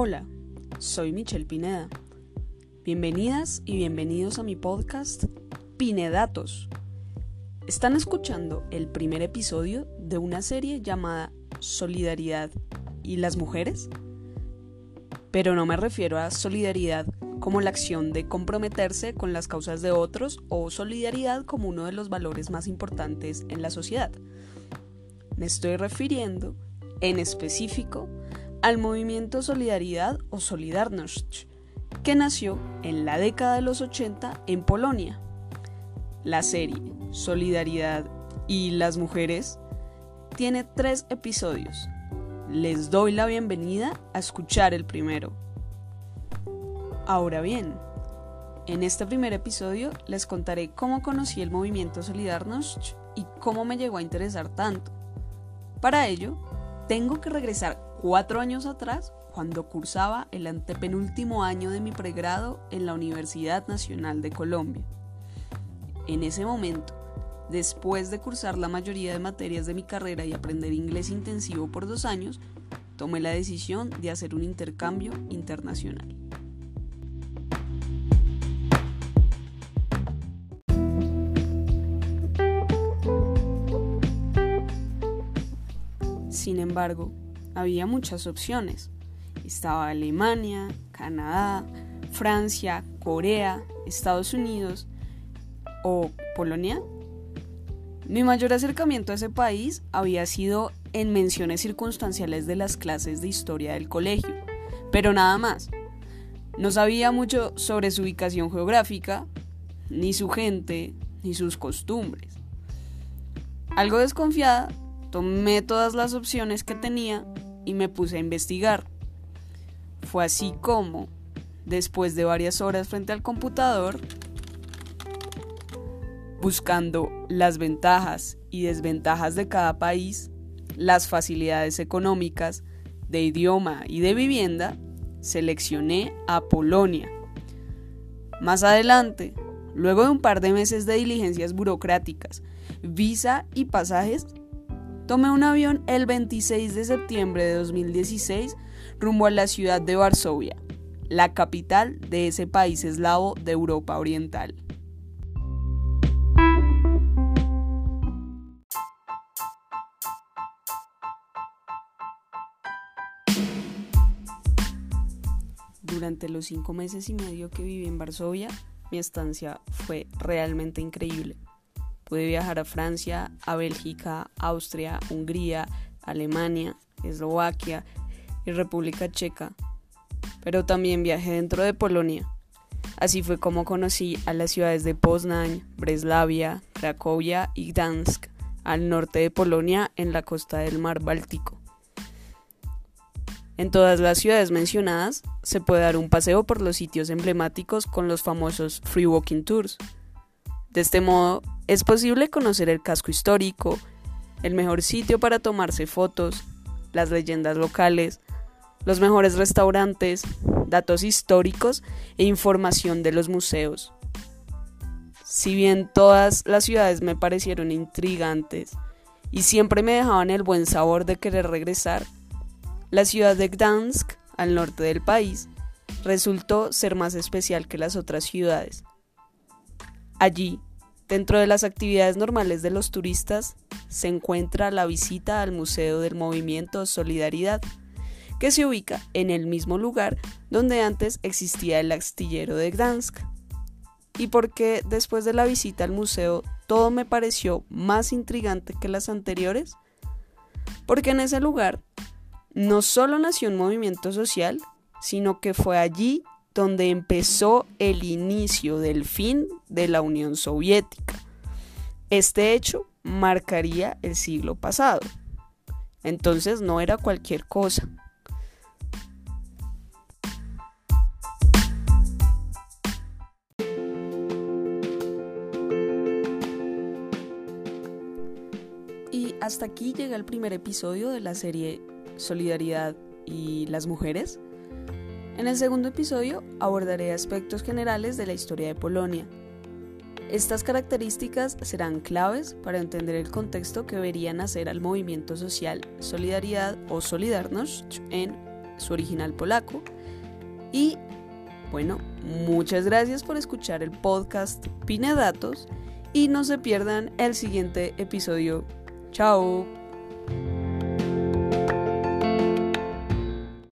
Hola, soy Michelle Pineda. Bienvenidas y bienvenidos a mi podcast Pinedatos. Están escuchando el primer episodio de una serie llamada Solidaridad y las mujeres. Pero no me refiero a solidaridad como la acción de comprometerse con las causas de otros o solidaridad como uno de los valores más importantes en la sociedad. Me estoy refiriendo, en específico, al movimiento Solidaridad o Solidarność, que nació en la década de los 80 en Polonia. La serie Solidaridad y las mujeres tiene tres episodios. Les doy la bienvenida a escuchar el primero. Ahora bien, en este primer episodio les contaré cómo conocí el movimiento Solidarność y cómo me llegó a interesar tanto. Para ello, tengo que regresar cuatro años atrás cuando cursaba el antepenúltimo año de mi pregrado en la Universidad Nacional de Colombia. En ese momento, después de cursar la mayoría de materias de mi carrera y aprender inglés intensivo por dos años, tomé la decisión de hacer un intercambio internacional. Sin embargo, había muchas opciones. Estaba Alemania, Canadá, Francia, Corea, Estados Unidos o Polonia. Mi mayor acercamiento a ese país había sido en menciones circunstanciales de las clases de historia del colegio, pero nada más. No sabía mucho sobre su ubicación geográfica, ni su gente, ni sus costumbres. Algo desconfiada, tomé todas las opciones que tenía y me puse a investigar. Fue así como, después de varias horas frente al computador, buscando las ventajas y desventajas de cada país, las facilidades económicas, de idioma y de vivienda, seleccioné a Polonia. Más adelante, luego de un par de meses de diligencias burocráticas, visa y pasajes, Tomé un avión el 26 de septiembre de 2016 rumbo a la ciudad de Varsovia, la capital de ese país eslavo de Europa Oriental. Durante los cinco meses y medio que viví en Varsovia, mi estancia fue realmente increíble. Pude viajar a Francia, a Bélgica, Austria, Hungría, Alemania, Eslovaquia y República Checa. Pero también viajé dentro de Polonia. Así fue como conocí a las ciudades de Poznań, Breslavia, Cracovia y Gdansk, al norte de Polonia en la costa del mar Báltico. En todas las ciudades mencionadas se puede dar un paseo por los sitios emblemáticos con los famosos free walking tours. De este modo, es posible conocer el casco histórico, el mejor sitio para tomarse fotos, las leyendas locales, los mejores restaurantes, datos históricos e información de los museos. Si bien todas las ciudades me parecieron intrigantes y siempre me dejaban el buen sabor de querer regresar, la ciudad de Gdansk, al norte del país, resultó ser más especial que las otras ciudades. Allí, dentro de las actividades normales de los turistas, se encuentra la visita al Museo del Movimiento Solidaridad, que se ubica en el mismo lugar donde antes existía el astillero de Gdansk. Y porque después de la visita al museo todo me pareció más intrigante que las anteriores, porque en ese lugar no solo nació un movimiento social, sino que fue allí donde empezó el inicio del fin de la Unión Soviética. Este hecho marcaría el siglo pasado. Entonces no era cualquier cosa. Y hasta aquí llega el primer episodio de la serie Solidaridad y las mujeres. En el segundo episodio abordaré aspectos generales de la historia de Polonia. Estas características serán claves para entender el contexto que vería nacer al movimiento social Solidaridad o Solidarność en su original polaco. Y bueno, muchas gracias por escuchar el podcast Pine Datos y no se pierdan el siguiente episodio. Chao.